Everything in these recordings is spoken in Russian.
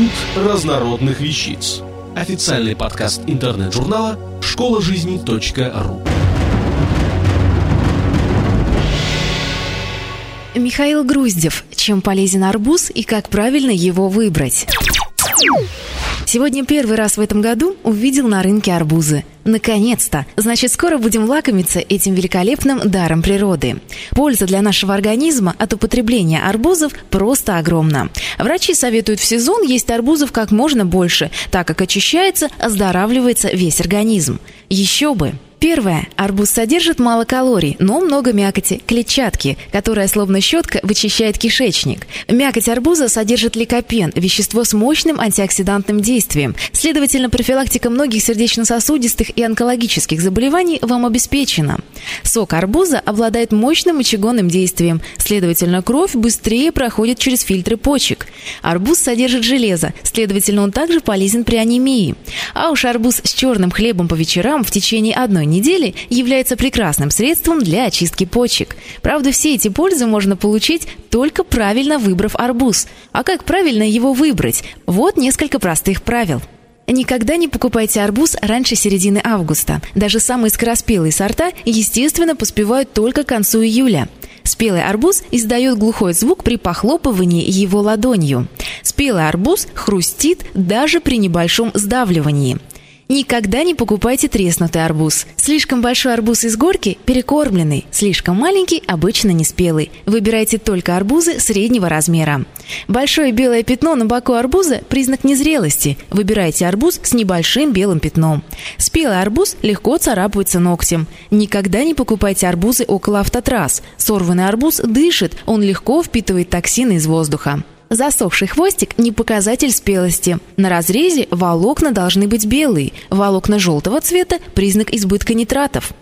Институт разнородных вещиц. Официальный подкаст интернет-журнала школа жизни .ру. Михаил Груздев. Чем полезен арбуз и как правильно его выбрать? Сегодня первый раз в этом году увидел на рынке арбузы. Наконец-то! Значит, скоро будем лакомиться этим великолепным даром природы. Польза для нашего организма от употребления арбузов просто огромна. Врачи советуют в сезон есть арбузов как можно больше, так как очищается, оздоравливается весь организм. Еще бы! Первое. Арбуз содержит мало калорий, но много мякоти, клетчатки, которая словно щетка вычищает кишечник. Мякоть арбуза содержит ликопен, вещество с мощным антиоксидантным действием. Следовательно, профилактика многих сердечно-сосудистых и онкологических заболеваний вам обеспечена. Сок арбуза обладает мощным мочегонным действием, следовательно, кровь быстрее проходит через фильтры почек. Арбуз содержит железо, следовательно, он также полезен при анемии. А уж арбуз с черным хлебом по вечерам в течение одной недели является прекрасным средством для очистки почек. Правда, все эти пользы можно получить только правильно выбрав арбуз. А как правильно его выбрать? Вот несколько простых правил. Никогда не покупайте арбуз раньше середины августа. Даже самые скороспелые сорта, естественно, поспевают только к концу июля. Спелый арбуз издает глухой звук при похлопывании его ладонью. Спелый арбуз хрустит даже при небольшом сдавливании. Никогда не покупайте треснутый арбуз. Слишком большой арбуз из горки – перекормленный, слишком маленький – обычно неспелый. Выбирайте только арбузы среднего размера. Большое белое пятно на боку арбуза – признак незрелости. Выбирайте арбуз с небольшим белым пятном. Спелый арбуз легко царапается ногтем. Никогда не покупайте арбузы около автотрасс. Сорванный арбуз дышит, он легко впитывает токсины из воздуха. Засохший хвостик – не показатель спелости. На разрезе волокна должны быть белые, волокна желтого цвета – признак избытка нитратов.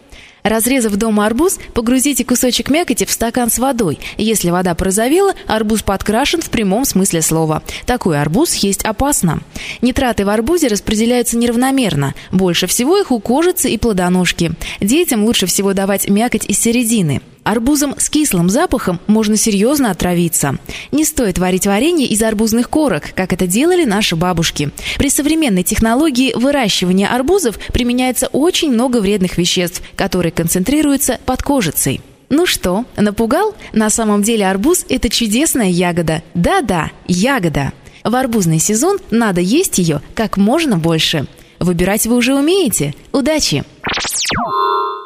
Разрезав дома арбуз, погрузите кусочек мякоти в стакан с водой. Если вода порозовела, арбуз подкрашен в прямом смысле слова. Такой арбуз есть опасно. Нитраты в арбузе распределяются неравномерно. Больше всего их у кожицы и плодоножки. Детям лучше всего давать мякоть из середины. Арбузом с кислым запахом можно серьезно отравиться. Не стоит варить варенье из арбузных корок, как это делали наши бабушки. При современной технологии выращивания арбузов применяется очень много вредных веществ, которые концентрируются под кожицей. Ну что, напугал? На самом деле арбуз – это чудесная ягода. Да-да, ягода. В арбузный сезон надо есть ее как можно больше. Выбирать вы уже умеете. Удачи!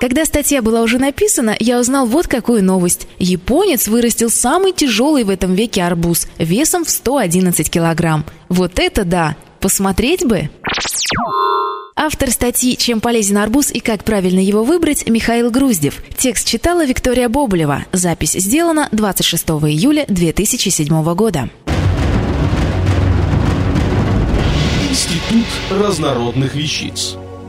Когда статья была уже написана, я узнал вот какую новость. Японец вырастил самый тяжелый в этом веке арбуз весом в 111 килограмм. Вот это да! Посмотреть бы! Автор статьи «Чем полезен арбуз и как правильно его выбрать» Михаил Груздев. Текст читала Виктория Боболева. Запись сделана 26 июля 2007 года. Институт разнородных вещиц.